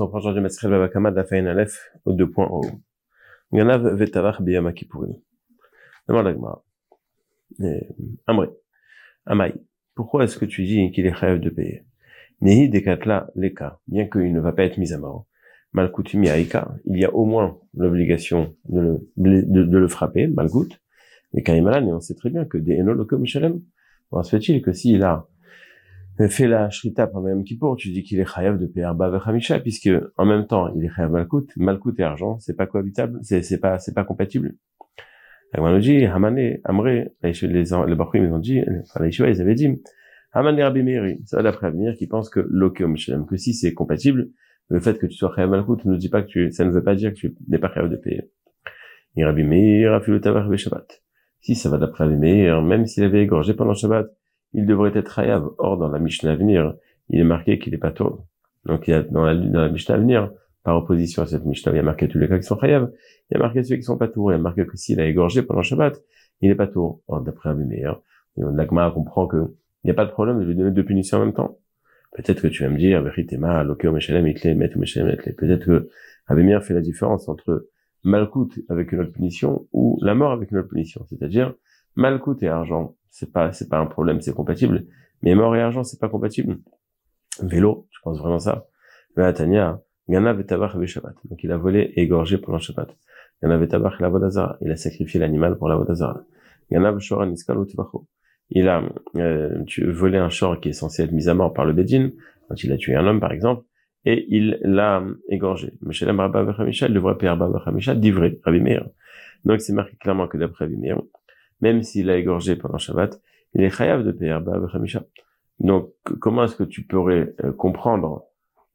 on reprend aujourd'hui Masrel Babakama de la Faïn Aleph, aux deux points en haut. Ganav Vetavach Biyama Kippurim. Demande l'Agmara. Amré. Amai. Pourquoi est-ce que tu dis qu'il est rêve de payer? Nehi Dekatla Leka, bien qu'il ne va pas être mis à mort. Malkoutimi Aika, il y a au moins l'obligation de le, de, de le frapper, Malkout. Mais Kaimalan, et on sait très bien que des Enolokom Shalem, on se fait-il que s'il a fait la shrita pendant même Kippour, tu dis qu'il est chayav de payer Arba Vechamisha, puisque en même temps, il est chayav Malkout, Malkout et argent, c'est pas cohabitable, c'est, c'est pas, c'est pas compatible. nous dit, Hamane, Amré, les, les, les ils ont dit, enfin, les ils avaient dit, Hamane Rabbi Meiri, ça d'après Abimir, qui pense que l'okeom shalem, que si c'est compatible, le fait que tu sois chayav Malkout ne dit pas que tu, ça ne veut pas dire que tu n'es pas chayav de payer. Rabbi Meir a fait le tabac Shabbat. Si ça va d'après Rabbi Meir, même s'il avait égorgé pendant Shabbat, il devrait être Hayav. Or, dans la Mishnah à venir, il est marqué qu'il est pas tôt. Donc, il y a, dans la, dans la Mishnah à venir, par opposition à cette Mishnah, il y a marqué tous les cas qui sont Hayav, il y a marqué ceux qui sont pas tours, il y a marqué que s'il a égorgé pendant Shabbat, il est pas tour. Or, d'après Rabbi Meir, l'Agma comprend que il n'y a pas de problème de lui donner deux punitions en même temps. Peut-être que tu vas me dire, Peut-être que Rabbi Meir fait la différence entre Malkout avec une autre punition ou la mort avec une autre punition. C'est-à-dire, Malkout et argent, c'est pas, c'est pas un problème, c'est compatible. Mais mort et argent, c'est pas compatible. Vélo, je pense vraiment ça? Tania, Gana Vetabach Shabbat. Donc il a volé et égorgé pendant Shabbat. Gana Vetabach la Vodazara. Il a sacrifié l'animal pour la Vodazara. Gana Veshoran Iskalo Il a euh, volé un short qui est censé être mis à mort par le Bedin, quand il a tué un homme par exemple, et il l'a égorgé. Meshalem Rabba Vechamisha, il devrait payer Rabba Vechamisha d'ivré, Rabbi Meir. Donc c'est marqué clairement que d'après Rabbi Meir, même s'il a égorgé pendant Shabbat, il est chayav de payer Chamisha. Donc, comment est-ce que tu pourrais euh, comprendre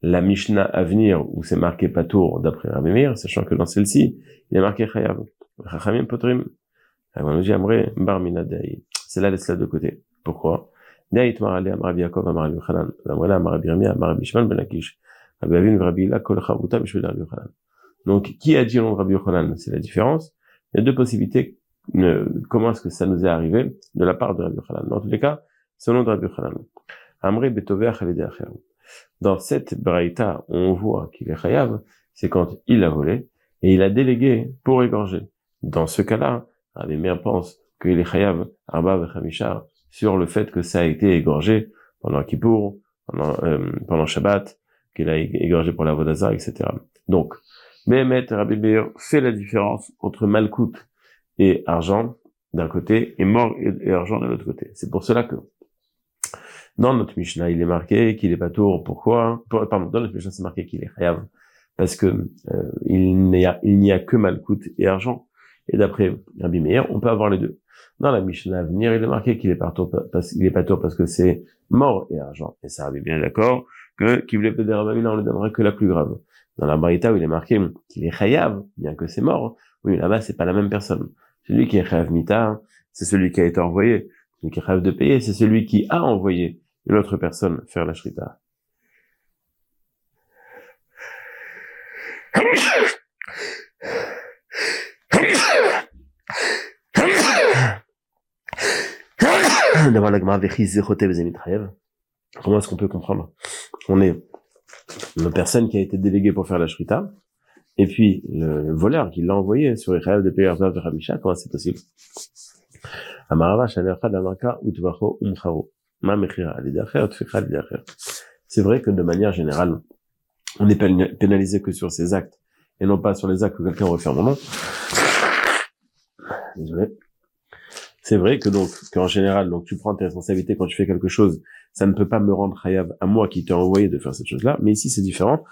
la Mishnah à venir où c'est marqué Patour d'après Rabbi Meir, sachant que dans celle-ci, il est marqué chayav. Chachamim potrim. C'est là, laisse-la de côté. Pourquoi? Donc, qui a dit Rabbi Yochanan? C'est la différence. Il y a deux possibilités comment est-ce que ça nous est arrivé de la part de Rabbi Yochanan? Dans tous les cas, selon Rabbi Yochanan. Amré Betover Dans cette braïta, on voit qu'il est chayav, c'est quand il a volé et il a délégué pour égorger. Dans ce cas-là, Rabbi Meir pense qu'il est chayav Arba Vechamisha sur le fait que ça a été égorgé pendant Kippour, pendant, euh, pendant Shabbat, qu'il a égorgé pour la Vodazar, etc. Donc, Mehemet Rabbi Meir fait la différence entre Malkout et argent d'un côté et mort et, argent de l'autre côté. C'est pour cela que dans notre Mishnah, il est marqué qu'il est pas tour. Pourquoi? Pardon, dans notre Mishnah, c'est marqué qu'il est Hayav parce que euh, il n'y a a que Malkout et argent. Et d'après Rabbi Meir, on peut avoir les deux. Dans la Mishnah à venir, il est marqué qu'il est pas tour parce qu'il est pas tour parce que c'est mort et argent. Et ça, Rabbi bien d'accord que qui voulait peut-être on lui donnera que la plus grave. Dans la Barita où il est marqué qu'il est Hayav, bien que c'est mort, oui, là-bas, c'est pas la même personne. Celui qui est rêve mita, c'est celui qui a été envoyé. Celui qui rêve de payer, c'est celui qui a envoyé une autre personne faire la shrita. Comment est-ce qu'on peut comprendre? On est une personne qui a été déléguée pour faire la shrita, et puis, le, voleur qui l'a envoyé sur rêves de Père de Ramisha, comment c'est possible? C'est vrai que de manière générale, on n'est pénalisé que sur ses actes et non pas sur les actes que quelqu'un referme. Non. Désolé. C'est vrai que donc, qu'en général, donc tu prends tes responsabilités quand tu fais quelque chose, ça ne peut pas me rendre hayav à moi qui t'ai envoyé de faire cette chose-là, mais ici c'est différent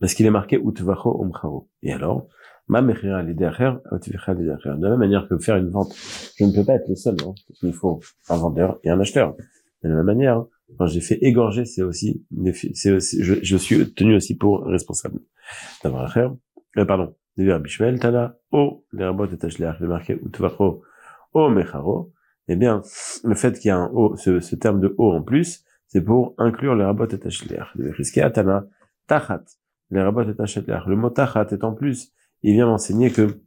parce qu'il est marqué utvacho umcharo. Et alors, ma mechira De la même manière que faire une vente, je ne peux pas être le seul, non Il faut un vendeur et un acheteur. De la même manière, quand j'ai fait égorger, c'est aussi, c'est aussi, je, suis tenu aussi pour responsable. D'avoir euh, pardon, Bishmel, Tana, O, les rabots et tachleach, le marqué utvacho o. Eh bien, le fait qu'il y a un O, ce, terme de O en plus, c'est pour inclure les rabots et tachleach. Le risqué Tana, tachat. Le mot tachat est en plus, il vient m'enseigner que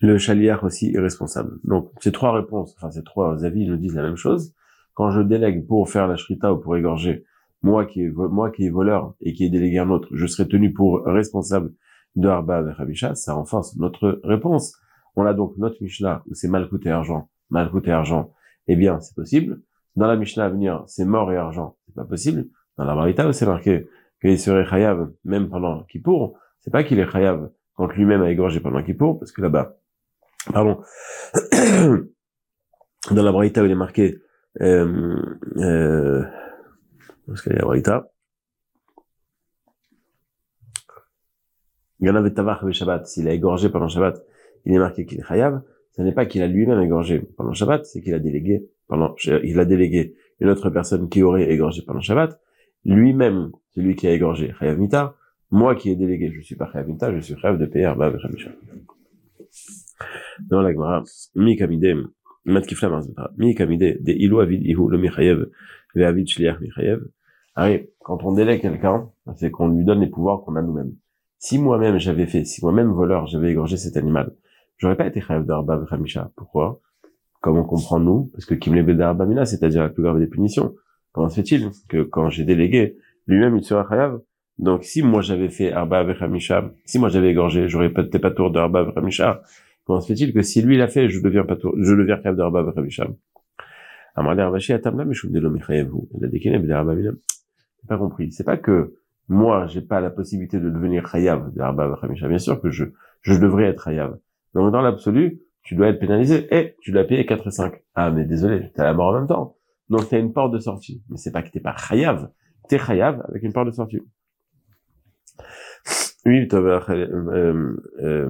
le chaliar aussi est responsable. Donc, ces trois réponses, enfin, ces trois avis nous disent la même chose. Quand je délègue pour faire la shrita ou pour égorger, moi qui est, moi qui est voleur et qui est délégué à un autre, je serai tenu pour responsable de Arba Hamisha, ça renforce notre réponse. On a donc notre Mishnah où c'est mal coûté argent, mal coûté argent. Eh bien, c'est possible. Dans la Mishnah à venir, c'est mort et argent, c'est pas possible. Dans la Barita où c'est marqué qu'il serait chayav même pendant Kippour, c'est pas qu'il est chayav quand lui-même a égorgé pendant Kippour, parce que là-bas, pardon, dans la Barita où il est marqué, euh, euh, parce qu'il y a la Barita, Shabbat, s'il a égorgé pendant Shabbat, il est marqué qu'il est chayav, ce n'est pas qu'il a lui-même égorgé pendant Shabbat, c'est qu'il a délégué pendant, il a délégué une autre personne qui aurait égorgé pendant Shabbat, lui-même, celui qui a égorgé, chayav mita, moi qui ai délégué, je suis pas chayav mita, je suis chayav de payer arba. Dans la Gemara, mi kamide, mat kifla marzeta, mi kamide, de ilu avid ihu le michayev, ve avid shliach michayev. Allez, quand on délègue quelqu'un, c'est qu'on lui donne les pouvoirs qu'on a nous-mêmes. Si moi-même j'avais fait, si moi-même voleur, j'avais égorgé cet animal, j'aurais pas été chayav d'arba. Pourquoi? Comme on comprend nous, parce que kim lebe d'arba mina, c'est-à-dire la plus grave des punitions. Comment se fait-il que quand j'ai délégué, lui-même il sera chayav? Donc si moi j'avais fait arba v'chamisha, si moi j'avais égorgé, j'aurais peut-être pas tour d'arba v'chamisha. Comment se fait-il que si lui l'a fait, je deviens pas tour, je deviens chayav de l'homme chayavu. Il a décliné d'arba mina. Pas compris. C'est pas que moi, j'ai pas la possibilité de devenir de Arba Bien sûr que je, je devrais être chayav. Donc, dans l'absolu, tu dois être pénalisé et tu dois payer 4 et 5. Ah, mais désolé, t'as la mort en même temps. Donc, t'as une porte de sortie. Mais c'est pas que t'es pas chayav. T'es chayav avec une porte de sortie. Oui, euh, euh,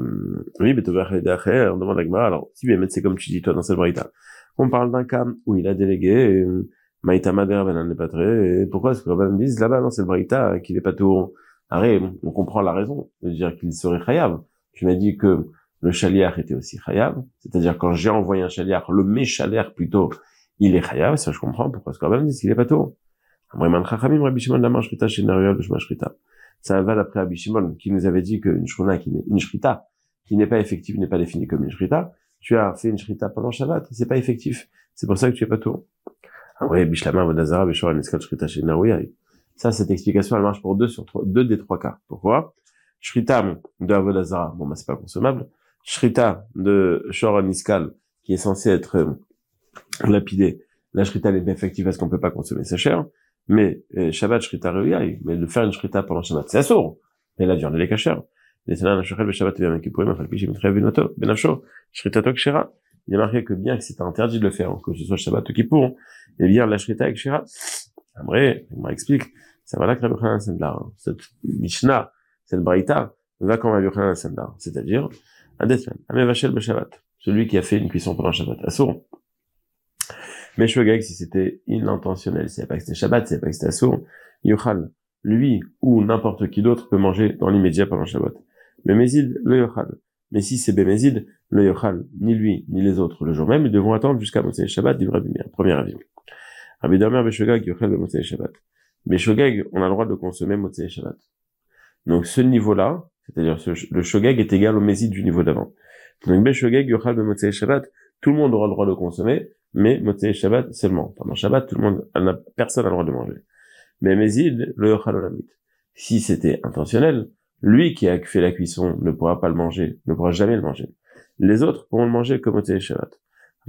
oui, on demande à Gmara. Alors, si bien c'est comme tu dis toi dans cette brita. On parle d'un cas où il a délégué, euh, Maïtama ben n'est pas très, pourquoi est-ce que Rabban disent là-bas, le Braïta, hein, qu'il est pas tout, arrête, on comprend la raison, de dire qu'il serait chayav. Tu m'as dit que le chaliar était aussi chayav, c'est-à-dire quand j'ai envoyé un chaliar, le méchaliar plutôt, il est chayav, ça je comprends, pourquoi est-ce Rabban dit qu'il est pas tout. Ça va d'après Abishimon, qui nous avait dit qu'une shruna, qui une shrita, qui n'est pas effective, n'est pas définie comme une shrita. Tu as fait une shrita pendant Shabbat, c'est pas effectif. C'est pour ça que tu es pas tout. Ça, cette explication, elle marche pour deux sur deux des trois cas. Pourquoi? Shrita de Avodazara, bon, bah, c'est pas consommable. Shrita de Shor Niskal, qui est censé être euh, lapidé. La Shrita n'est pas effective parce qu'on peut pas consommer sa chair. Mais euh, Shabbat Shrita Reuyai, mais de faire une Shrita pendant Shabbat, c'est assourd. Mais la viande, elle est cachère. Les Tanan, Shachel, Shabbat, Yom Kippourim, Afal Pishim, Trev, Benoto, Benafsho, Shrita Tok, Shera. Il a marqué que bien que c'est interdit de le faire, que ce soit Shabbat ou Kippour, et bien la Shrita avec Shira. Après, il m'explique, ça va là que Rabbi Chanan Sandlar, cette Mishnah, cette Braïta, va comme Rabbi Chanan Sandlar, c'est-à-dire, un Desman, un Mevachel Shabbat, celui qui a fait une cuisson pendant Shabbat, Assour. Mais Shogeg, si c'était inintentionnel, c'est pas que c'était Shabbat, c'est pas que c'était Assour, Yochal, lui ou n'importe qui d'autre peut manger dans l'immédiat pendant Shabbat. Mais Mézid, le Yochal. Mais si c'est Bémézid, le Yochal, ni lui, ni les autres, le jour même, ils devront attendre jusqu'à Motsei Shabbat du Premier avis. Rabbi Damer Beshogag Yochal de Motsei Shabbat. Beshogag, on a le droit de consommer Motsei Shabbat. Donc ce niveau-là, c'est-à-dire le Shogag est égal au Mézid du niveau d'avant. Donc Beshogag Yochal de Motsei Shabbat, tout le monde aura le droit de consommer, mais Motsei Shabbat seulement. Pendant Shabbat, tout le monde, personne n'a le droit de manger. Mais Mézid, le Yochal Olamit. Si c'était intentionnel, lui qui a fait la cuisson ne pourra pas le manger, ne pourra jamais le manger. Les autres pourront le manger comme au Shabbat.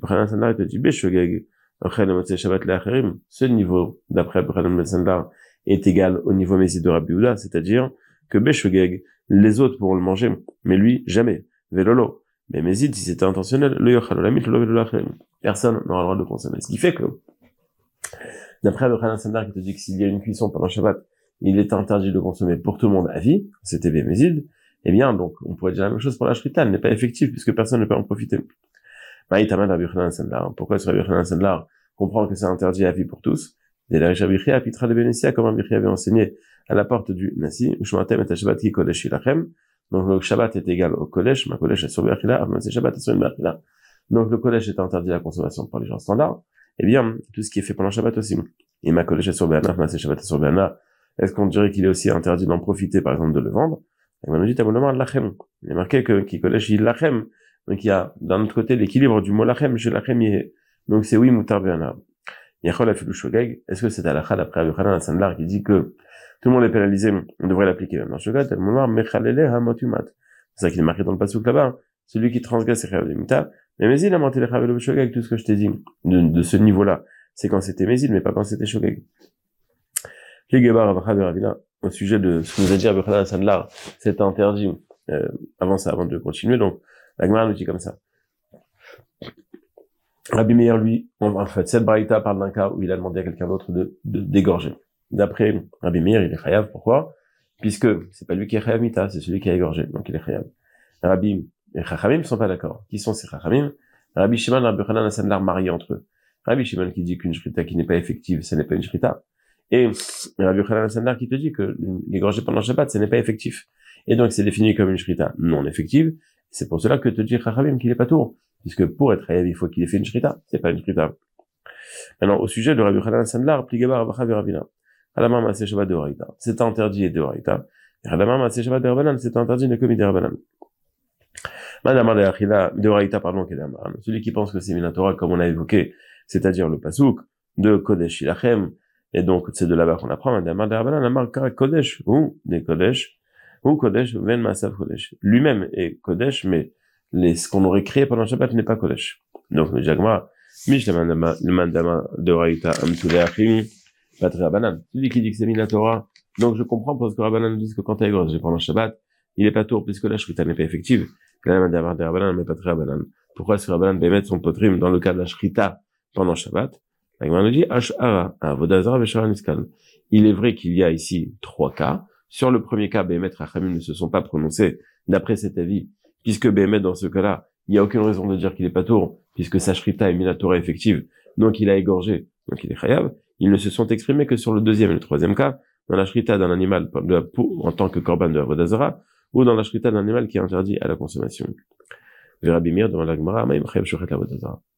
Après te dit, Beshogeg, le Shabbat l'Acherim, ce niveau, d'après Sandar, est égal au niveau Messi de Rabbi c'est-à-dire que Beshogeg, les autres pourront le manger, mais lui, jamais. Velolo. Mais Mézid, si c'était intentionnel, le Personne n'aura le droit de consommer. Ce qui fait que, d'après le Sandar qui te dit que s'il y a une cuisson pendant Shabbat, il est interdit de consommer pour tout le monde à vie, c'était Bémézid, eh bien, donc, on pourrait dire la même chose pour la shrita, elle n'est pas effective puisque personne ne peut en profiter. Pourquoi est-ce que Rabbi Sandlar comprend que c'est interdit à vie pour tous? Dès la Richa Pitra de Bénessia, comme Rabbi avait enseigné à la porte du Nasi, Ushmatem et Shabbat qui Kodesh Ilachem. Donc, le Shabbat est égal au Kodesh, ma Kodesh est sur c'est Shabbat est. Donc, le Kodesh est interdit à la consommation pour les gens standards. Eh bien, tout ce qui est fait pendant Shabbat aussi. Et ma Kodesh est sur c'est Shabbat est sur est-ce qu'on dirait qu'il est aussi interdit d'en profiter, par exemple, de le vendre? Et on nous dit, lachem. Il est marqué que qui connaît lachem. Donc il y a d'un autre côté l'équilibre du mot lachem chez lachem Donc c'est oui mutar Est-ce que c'est à la d'après Rabbi Hanan Sandlar qui dit que tout le monde est pénalisé, on devrait l'appliquer dans Shogeg, c'est ça qui est marqué dans le passage là-bas, celui qui transgresse les Chayav de mais Mézil a monté les Chayav de Shogeg, tout ce que je t'ai dit, de, de ce niveau-là, c'est quand c'était Mézil, mais pas quand c'était Shogeg. Au sujet de ce que nous a dit Hanan Sandlar, c'est interdit, euh, avant ça, avant de continuer, donc, la nous dit comme ça. Rabbi Meir, lui, en fait, cette braïta parle d'un cas où il a demandé à quelqu'un d'autre de, d'égorger. D'après Rabbi Meir, il est chayav. Pourquoi? Puisque c'est pas lui qui est chayav mita, c'est celui qui a égorgé. Donc il est chayav. Rabbi et Chachamim sont pas d'accord. Qui sont ces Chachamim? Rabbi Shimon et Rabbi Hanan l'art mariés entre eux. Rabbi Shimon qui dit qu'une shrita qui n'est pas effective, ce n'est pas une shrita. Et Rabbi Hanan qui te dit que l'égorger pendant Shabbat, ce n'est pas effectif. Et donc c'est défini comme une shrita non effective. C'est pour cela que te dit Chachamim qu'il est pas tour puisque pour être Hayav, il faut qu'il ait fait une shrita, c'est pas une shrita. Maintenant, au sujet de Rabbi Khanan Sandlar, Pligabar Abacha Veravina. Alama Maase Shabbat de Horaïta. C'est interdit de Horaïta. Et Alama Maase Shabbat de Rabbanan, c'est interdit de commis de Rabbanan. Madame de Horaïta, pardon, Celui qui pense que c'est Minatora, comme on a évoqué, c'est-à-dire le Pasouk, de Kodesh Ilachem, et donc c'est de là-bas qu'on apprend, Madame de Rabbanan, la marque Kodesh, ou des Kodesh, ou Kodesh, Ven Masav Kodesh. Lui-même est Kodesh, mais les, ce qu'on aurait créé pendant Shabbat n'est pas Kodesh. Donc, le Jagma, Mish le mandama de Raïta Amtuleachim, Patra Banan. Celui qui dit que c'est Torah. Donc, je comprends parce que Rabbanan dit que quand t'as égorgé pendant Shabbat, il est pas tour puisque la Shrita n'est pas effective. Mais Banan. Pourquoi est-ce que Rabbanan peut mettre son potrim dans le cas de la Shrita pendant Shabbat? La nous dit, Ash'ara, Vodazara, Veshara Niskal. Il est vrai qu'il y a ici trois cas. Sur le premier cas, Bémet Rachamim ne se sont pas prononcés d'après cet avis puisque Bémet, dans ce cas-là, il n'y a aucune raison de dire qu'il est pas tour, puisque sa shrita est minatora effective, donc il a égorgé, donc il est chayav. Ils ne se sont exprimés que sur le deuxième et le troisième cas, dans la shrita d'un animal en tant que korban de Avodazara, ou dans la shrita d'un animal qui est interdit à la consommation. La Gemara,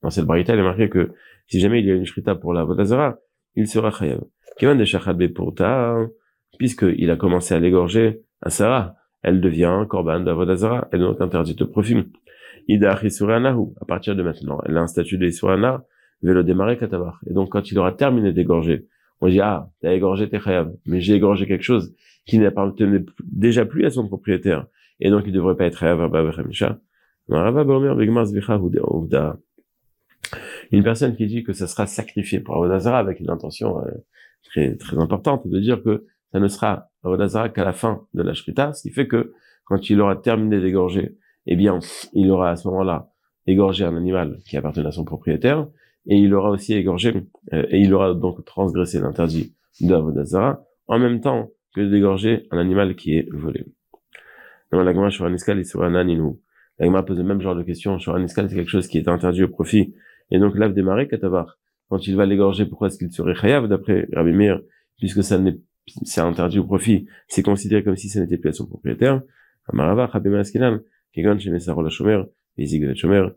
Dans cette barita, il est marqué que si jamais il y a une shrita pour la Vodazara, il sera chayav. De puisqu'il a commencé à l'égorger à Sarah, elle devient korban d'Avodazara, elle est donc interdite de profil. Ida à partir de maintenant, elle a un statut de Isurana, vélo démarrer katabar. Et donc, quand il aura terminé d'égorger, on dit, ah, t'as égorgé tes chayav, mais j'ai égorgé quelque chose qui n'appartenait déjà plus à son propriétaire. Et donc, il devrait pas être chayav une personne qui dit que ça sera sacrifié pour Avodazara avec une intention euh, très, très importante de dire que ça ne sera Avodazara qu'à la fin de la Shrita, ce qui fait que quand il aura terminé d'égorger, eh bien, il aura à ce moment-là égorgé un animal qui appartenait à son propriétaire, et il aura aussi égorgé, euh, et il aura donc transgressé l'interdit de Avodazara, en même temps que d'égorger un animal qui est volé. Dans la Gemara Shuraniskal et sur un. La pose le même genre de question. Shuraniskal, c'est quelque chose qui est interdit au profit. Et donc, l'ave démarré Katavar. Quand il va l'égorger, pourquoi est-ce qu'il serait chayav d'après Rabbi puisque ça n'est c'est interdit au profit, c'est considéré comme si ça n'était plus à son propriétaire. Amarava, Chabema Askelam, Kegon chez Messaro la Shomer, Shomer,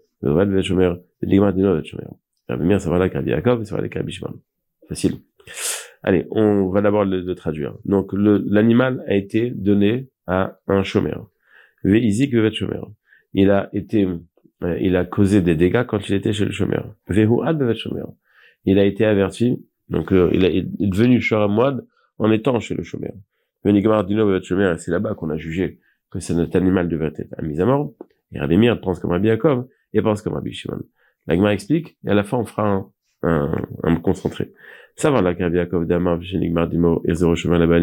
Shomer, Ligma Dino Shomer. Rabbi Meir, ça va là, Rabbi Yaakov, ça va là, Rabbi Shimon. Facile. Allez, on va d'abord le, traduire. Donc, l'animal a été donné à un chômeur. Veizig Vevad Shomer. Il a été, euh, il a causé des dégâts quand il était chez le chômeur. Vehu Ad Vevad Shomer. Il a été averti, donc euh, il, est devenu Shoramwad en étant chez le chômeur. C'est là-bas qu'on a jugé que cet animal devait être mis à mort. Et Rabbi Mir pense comme Rabbi Yaakov et pense comme Rabbi Shimon. L'agma explique, et à la fin, on fera un, un, un concentré. Ça va Rabbi Yaakov d'Amar, Nigmar Dimo, et Zéro Chemin là-bas,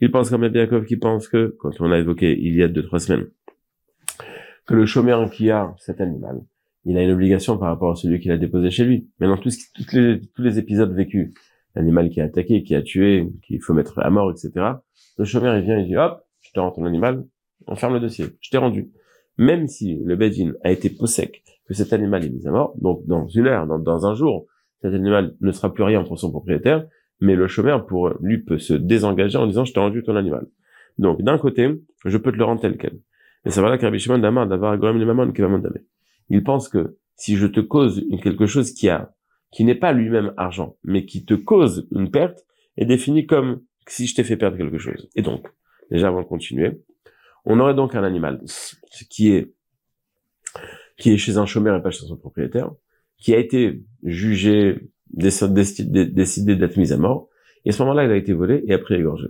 Il pense comme Yaakov qui pense que, quand on a évoqué il y a deux, trois semaines, que le chômeur qui a cet animal, il a une obligation par rapport à celui qu'il a déposé chez lui. Maintenant, tous, les, tous les épisodes vécus l'animal qui a attaqué, qui a tué, qu'il faut mettre à mort, etc. Le chômeur, il vient et dit, hop, je te rends ton animal, on ferme le dossier, je t'ai rendu. Même si le Bedin a été possèque, que cet animal est mis à mort, donc dans une heure, dans, un jour, cet animal ne sera plus rien pour son propriétaire, mais le chômeur, pour lui, peut se désengager en disant, je t'ai rendu ton animal. Donc, d'un côté, je peux te le rendre tel quel. Et ça va là qu'Arbi Shimon d'avoir les mamans qui va Il pense que si je te cause quelque chose qui a qui n'est pas lui-même argent, mais qui te cause une perte, est défini comme si je t'ai fait perdre quelque chose. Et donc, déjà avant de continuer, on aurait donc un animal qui est qui est chez un chômeur et pas chez son propriétaire, qui a été jugé décidé d'être mis à mort. Et à ce moment-là, il a été volé et après égorgé.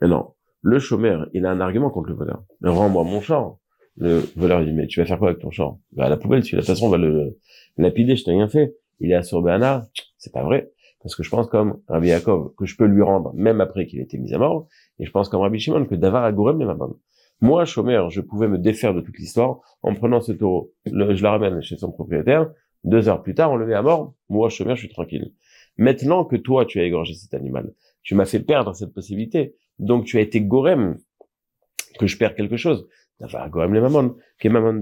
Maintenant, le chômeur, il a un argument contre le voleur. Rends-moi mon champ. Le voleur dit, mais tu vas faire quoi avec ton champ bah, À la poubelle, tu, de toute façon, on va le lapider, je t'ai rien fait. Il est à Sorbana, c'est pas vrai. Parce que je pense comme Rabbi Yaakov que je peux lui rendre même après qu'il ait été mis à mort. Et je pense comme Rabbi Shimon que Davar a gourem les Moi, chômeur, je pouvais me défaire de toute l'histoire en prenant ce taureau. je la ramène chez son propriétaire. Deux heures plus tard, on le met à mort. Moi, chômeur, je suis tranquille. Maintenant que toi, tu as égorgé cet animal, tu m'as fait perdre cette possibilité. Donc, tu as été gorem que je perds quelque chose. Davar gorem les mamans, qui est mamon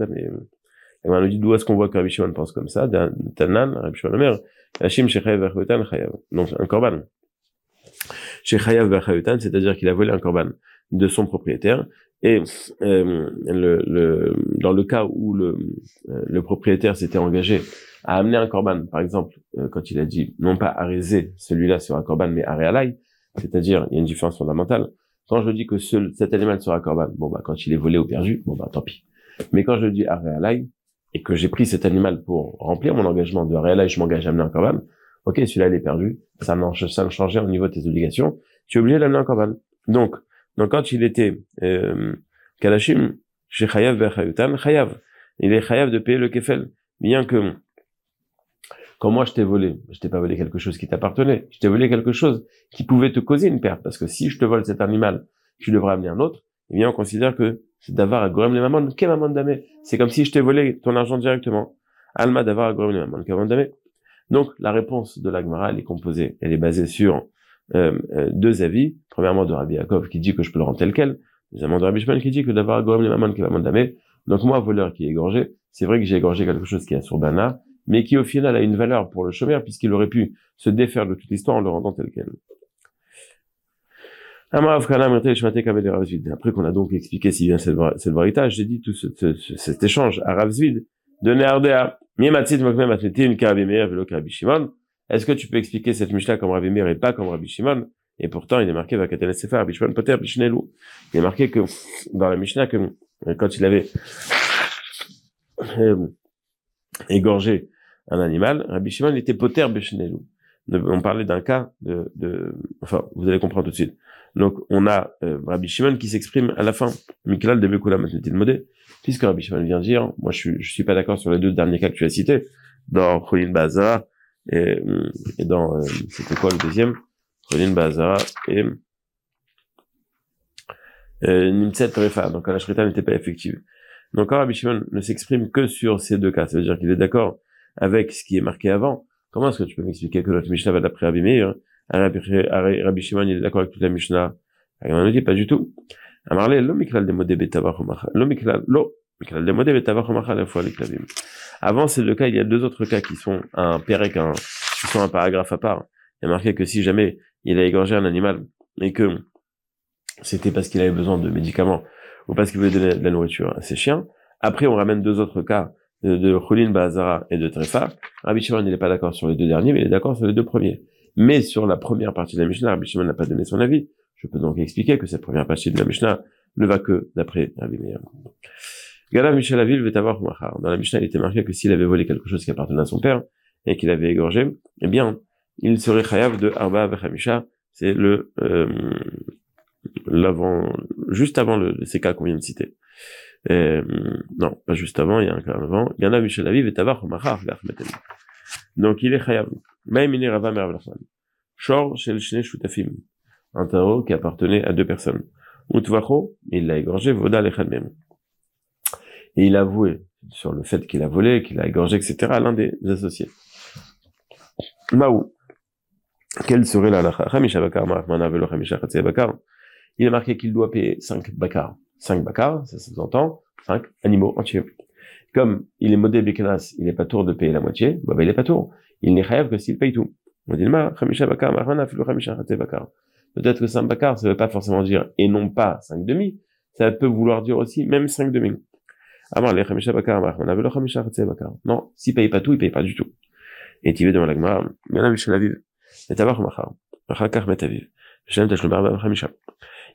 et on nous dit d'où est-ce qu'on voit que Rabbi Shimon pense comme ça, Tanan, Rabbi Shimon Omer, Hashim Shechayav Verchayotan Chayav. Donc, un korban. Shechayav Verchayotan, c'est-à-dire qu'il a volé un korban de son propriétaire. Et euh, le, le, dans le cas où le, euh, le propriétaire s'était engagé à amener un korban, par exemple, euh, quand il a dit non pas à celui-là sera korban, mais à réalai, c'est-à-dire il y a une différence fondamentale. Quand je dis que ce, cet animal sera korban, bon bah quand il est volé ou perdu, bon bah tant pis. Mais quand je dis à réalai, et que j'ai pris cet animal pour remplir mon engagement de réel, je m'engage à amener un korban, ok, celui-là, il est perdu, ça ne ça changeait au niveau de tes obligations, tu es obligé d'amener un korban. Donc, donc quand il était euh, kalashim, chez chayav verchayutan, chayav, il est chayav de payer le kefel, bien que quand moi je t'ai volé, je t'ai pas volé quelque chose qui t'appartenait, je t'ai volé quelque chose qui pouvait te causer une perte, parce que si je te vole cet animal, tu devrais amener un autre, eh bien on considère que c'est d'avoir à Gorem les mamon, qu'est mamon damé. C'est comme si je t'ai volé ton argent directement. Alma d'avoir à Gorem les mamon, qu'est damé. Donc, la réponse de l'Agmara, elle est composée, elle est basée sur euh, euh, deux avis. Premièrement, de Rabbi Yaakov, qui dit que je peux le rendre tel quel. Deuxièmement, de Rabbi Shimon, qui dit que d'avoir Gorem les mamon, qu'est mamon damé. Donc, moi, voleur qui est égorgé, c'est vrai que j'ai égorgé quelque chose qui est sur Bana, mais qui au final a une valeur pour le chômeur, puisqu'il aurait pu se défaire de toute l'histoire en le rendant tel quel. Après qu'on a donc expliqué si bien cette, cette j'ai dit tout ce, ce, cet échange à Ravzvid de Nehardea, est-ce que tu peux expliquer cette Mishnah comme Rav et pas comme Rabbi Shimon? Et pourtant, il est marqué Rabbi Shimon Poter. Il est marqué que dans la Mishnah que quand il avait euh, égorgé un animal, Rabbi Shimon était Poter Bishnelu. On parlait d'un cas de, de, enfin, vous allez comprendre tout de suite. Donc, on a euh, Rabbi Shimon qui s'exprime à la fin. Miklal de Bekula modé. Puisque Rabbi Shimon vient dire, moi je suis, je suis pas d'accord sur les deux derniers cas que tu as cités, dans Cholin Bazar et, et dans, euh, c'était quoi le deuxième? Cholin Bazar et euh, Refa. Donc, la Shrita n'était pas effective. Donc, quand Rabbi Shimon ne s'exprime que sur ces deux cas, ça veut dire qu'il est d'accord avec ce qui est marqué avant, comment est-ce que tu peux m'expliquer que notre Mishnah va d'après Rabbi Meir? Rabbi Shimon, il est d'accord avec toute la Mishnah? On ne dit pas du tout. Avant, c'est le cas, il y a deux autres cas qui sont un qui sont un paragraphe à part. Il y a marqué que si jamais il a égorgé un animal et que c'était parce qu'il avait besoin de médicaments ou parce qu'il voulait donner de la nourriture à ses chiens, après on ramène deux autres cas de, Khulin Bazara et de Trefa. Rabbi Shimon, n'est pas d'accord sur les deux derniers, mais il est d'accord sur les deux premiers. Mais sur la première partie de la Mishnah, Rabbi Shimon n'a pas donné son avis. Je peux donc expliquer que cette première partie de la Mishnah ne va que d'après Rabbi Meir. Veut avoir Dans la Mishnah, il était marqué que s'il avait volé quelque chose qui appartenait à son père et qu'il avait égorgé, eh bien, il serait chayav de Arba Vechamisha. C'est le, euh, l'avant, juste avant le, ces cas qu'on vient de citer. Euh, non, pas juste avant, il y a un cas avant. Veut avoir Donc, il est chayav. Maïmini Rava Meravlachman. Shor Shel Shutafim. Un tarot qui appartenait à deux personnes. Utvacho, il l'a égorgé, Voda Lechalmem. Et il a avoué sur le fait qu'il a volé, qu'il a égorgé, etc. à l'un des associés. Maou. Quelle serait la lacha Bakar, Bakar. Il a marqué qu'il doit payer 5 bakar. 5 bakar, ça s'entend, 5 animaux entiers. Comme il est modé il n'est pas tour de payer la moitié, bah, bah il est pas tour il n'est chayav que s'il paye tout. On dit, Peut-être que 5 quarts, ça ne veut pas forcément dire et non pas 5 demi. Ça peut vouloir dire aussi même 5 demi. Ah Avant, les Khamisha Bakar, bah, on avait le Bakar. Non, s'il paye pas tout, il paye pas du tout. Et tu vas devant la Gemara, Menam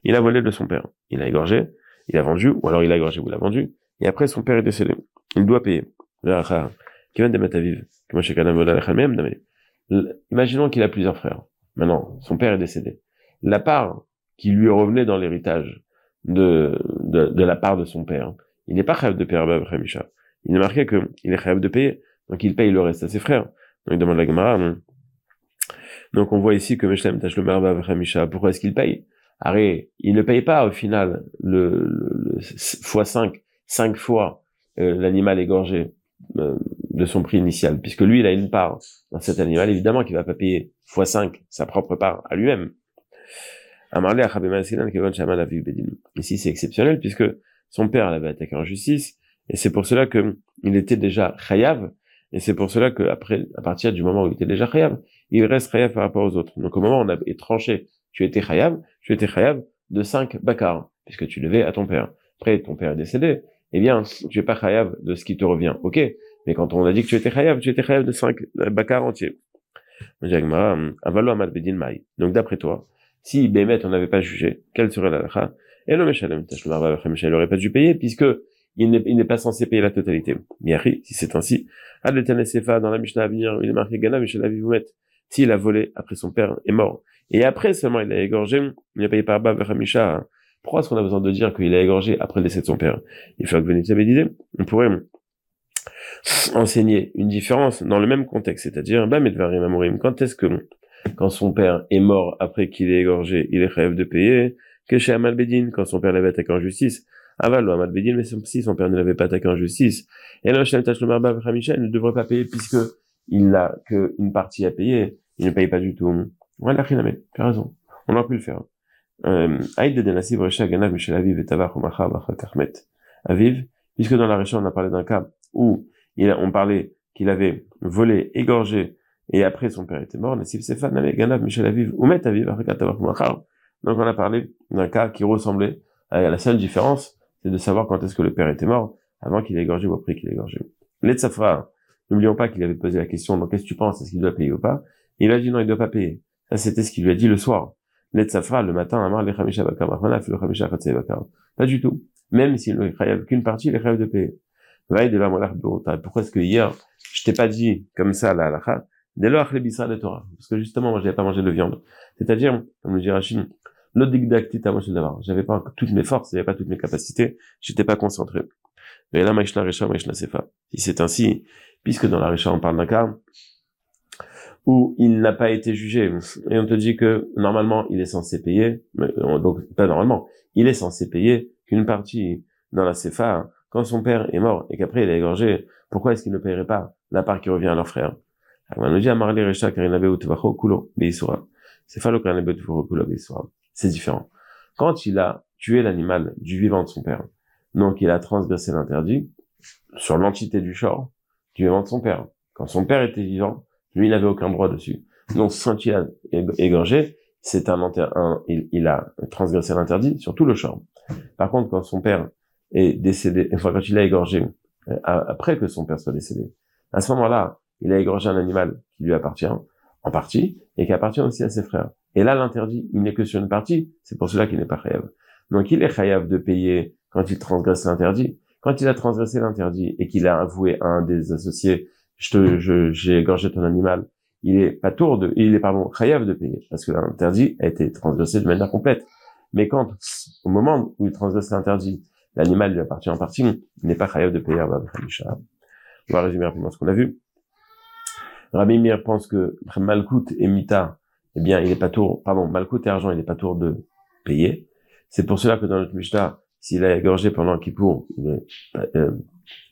Il a volé de son père. Il a égorgé, il a vendu, ou alors il a égorgé ou l'a vendu, et après son père est décédé. Il doit payer. De Imaginons qu'il a plusieurs frères. Maintenant, son père est décédé. La part qui lui revenait dans l'héritage de, de, la part de son père, il n'est pas rêve de payer Misha. Il est marqué qu'il est rêve de payer, donc il paye le reste à ses frères. Donc il demande la Gemara. Donc on voit ici que Meshlem tâche le Misha. Pourquoi est-ce qu'il paye? Arrête, il ne paye pas au final le, le, fois 5, 5 fois euh, l'animal égorgé euh, de son prix initial, puisque lui, il a une part dans cet animal, évidemment qu'il va pas payer fois 5 sa propre part à lui-même. Ici, c'est exceptionnel, puisque son père l'avait attaqué en justice, et c'est pour cela que il était déjà chayav, et c'est pour cela que à partir du moment où il était déjà chayav, il reste chayav par rapport aux autres. Donc au moment où on a tranché, tu étais chayav, tu étais chayav de 5 bakar, puisque tu devais à ton père. Après, ton père est décédé, eh bien, tu es pas chayav de ce qui te revient, ok? Mais quand on a dit que tu étais chayav, tu étais chayav de 5 bakar entiers. Donc d'après toi, si Bémet on n'avait pas jugé, quelle serait la Et le Meshalem, il n'aurait pas dû payer, puisque il n'est pas censé payer la totalité. Miari, si c'est ainsi, Sefa, dans la Mishnah à venir, il est marqué Gana, Mishalavivoumet. S'il a volé après son père est mort, et après seulement il a égorgé, il n'a payé par Bab Misha. Pourquoi est-ce qu'on a besoin de dire qu'il a égorgé après le décès de son père? Il faut que Venitzabe disait, on pourrait enseigner une différence dans le même contexte, c'est-à-dire, quand est-ce que, quand son père est mort après qu'il ait égorgé, il rêve de payer, que chez Amal Bedin, quand son père l'avait attaqué en justice, Aval Amal Bedin, mais si son père ne l'avait pas attaqué en justice, et là, Shem Michel ne devrait pas payer puisque il n'a qu'une partie à payer, il ne paye pas du tout. Voilà, tu as raison. On aurait pu le faire. Euh, Aviv puisque dans la Recha on a parlé d'un cas où il a, on parlait qu'il avait volé, égorgé, et après son père était mort, Donc on a parlé d'un cas qui ressemblait à la seule différence, c'est de savoir quand est-ce que le père était mort, avant qu'il ait égorgé ou après qu'il ait égorgé. L'Etsafra, n'oublions pas qu'il avait posé la question, donc qu'est-ce que tu penses, est-ce qu'il doit payer ou pas? Il a dit non, il doit pas payer. Ça, c'était ce qu'il lui a dit le soir. L'Etsafra, le matin, Amar, le Khamisha le Pas du tout. Même s'il ne rêve qu'une partie, il rêve de payer. Pourquoi est-ce que hier, je t'ai pas dit comme ça la halakha, dès lors de Torah. Parce que justement, moi, j'avais pas mangé de viande. C'est-à-dire, comme le dit Rachid, l'odigdactit à manger d'avoir. J'avais pas toutes mes forces, j'avais pas toutes mes capacités, j'étais pas concentré. Mais là, Maishna Recha, Maishna Sefa. Si c'est ainsi, puisque dans la Recha, on parle d'un cas où il n'a pas été jugé, et on te dit que normalement, il est censé payer, donc pas normalement, il est censé payer qu'une partie dans la Sefa, quand son père est mort et qu'après il a égorgé, pourquoi est-ce qu'il ne paierait pas la part qui revient à leur frère? C'est différent. Quand il a tué l'animal du vivant de son père, donc il a transgressé l'interdit sur l'entité du short du vivant de son père. Quand son père était vivant, lui il n'avait aucun droit dessus. Donc quand il a égorgé, c'est un, il, a transgressé l'interdit sur tout le short. Par contre, quand son père est décédé, enfin quand il a égorgé, euh, après que son père soit décédé, à ce moment-là, il a égorgé un animal qui lui appartient, en partie, et qui appartient aussi à ses frères. Et là, l'interdit, il n'est que sur une partie, c'est pour cela qu'il n'est pas chayav. Donc il est chayav de payer quand il transgresse l'interdit. Quand il a transgressé l'interdit et qu'il a avoué à un des associés, je te, je, j'ai égorgé ton animal, il est pas tour de, il est pardon, chayav de payer, parce que l'interdit a été transgressé de manière complète. Mais quand, au moment où il transgresse l'interdit, l'animal lui appartient en partie, il n'est pas chayav de payer On va résumer rapidement ce qu'on a vu. Rabbi Mir pense que Malkout et Mita, eh bien, il est pas tour, pardon, Malkout et argent, il n'est pas tour de payer. C'est pour cela que dans notre Mishnah, s'il a égorgé pendant Kippour, il est, euh,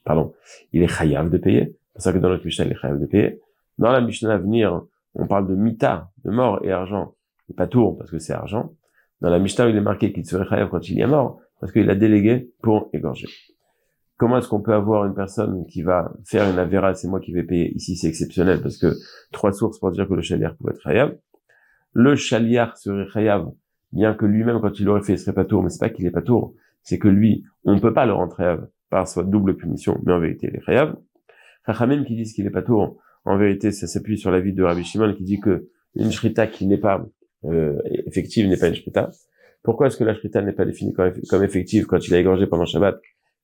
pardon, il est chayav de payer. C'est pour ça que dans notre Mishnah, il est chayav de payer. Dans la Mishnah à venir, on parle de Mita, de mort et argent. Et pas tour, parce que c'est argent. Dans la Mishnah, il est marqué qu'il serait chayav quand il est mort parce qu'il a délégué pour égorger. Comment est-ce qu'on peut avoir une personne qui va faire une avéra, c'est moi qui vais payer Ici, c'est exceptionnel parce que trois sources pour dire que le chaliar pouvait être chayav. Le chaliar serait chayav, bien que lui-même, quand il l'aurait fait, il serait pas tour, mais c'est pas qu'il est pas tour, c'est que lui, on ne peut pas le rendre chayav par sa double punition, mais en vérité, il est chayav. Chachamim qui disent qu'il est pas tour, en vérité, ça s'appuie sur la vie de Rabbi Shimon qui dit que une shrita qui n'est pas euh, effective n'est pas une shrita. Pourquoi est-ce que la shrita n'est pas définie comme, effective quand il a égorgé pendant Shabbat?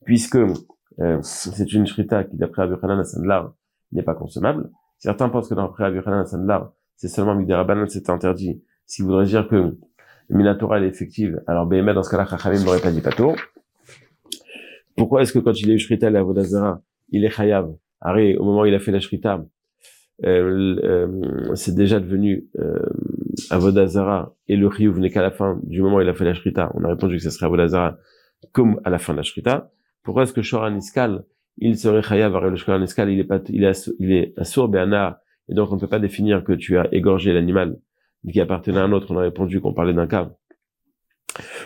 Puisque euh, c'est une shrita qui, d'après Abu Hanan n'est pas consommable. Certains pensent que dans Préavi là, c'est seulement Midirabanan, c'est interdit. Ce qui voudrait dire que Minatora est effective, alors BMA, dans ce cas-là, Chachamim n'aurait pas dit Pato. Pourquoi est-ce que quand il est eu Shrita et Avodazara, il est Chayav? Arrête, au moment où il a fait la Shrita, euh, euh, c'est déjà devenu euh, Avodazara et le Chiyuv n'est qu'à la fin du moment où il a fait la Shrita. On a répondu que ce serait Avodazara comme à la fin de la Shrita. Pourquoi est-ce que Shoran Iskal, il serait Chayav, le Shoran Iskal, il est pas, il est, il est et donc on ne peut pas définir que tu as égorgé l'animal qui appartenait à un autre. On a répondu qu'on parlait d'un cas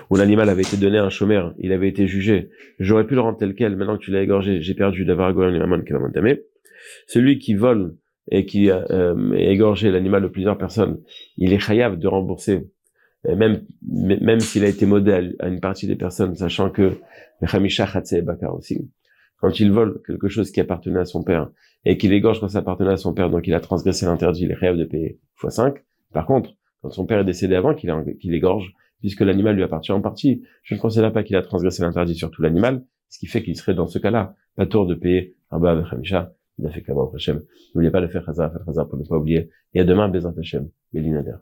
où l'animal avait été donné à un chômeur, il avait été jugé. J'aurais pu le rendre tel quel, maintenant que tu l'as égorgé, j'ai perdu d'avoir égorgé un animal qui m'a Celui qui vole et qui a euh, égorgé l'animal de plusieurs personnes, il est chayav de rembourser, même même s'il a été modèle à une partie des personnes, sachant que Bakar aussi, quand il vole quelque chose qui appartenait à son père et qu'il égorge quand ça appartenait à son père, donc il a transgressé l'interdit, il est chayav de payer x5. Par contre, quand son père est décédé avant qu'il qu'il égorge, puisque l'animal lui appartient en partie, je ne considère pas qu'il a transgressé l'interdit sur tout l'animal, ce qui fait qu'il serait dans ce cas-là pas tour de payer Rabba avec Hamisha, il a fait Hashem. N'oubliez pas de faire Chazar, faire Chazar pour ne pas oublier. Et à demain, Bézant Hashem, Neder.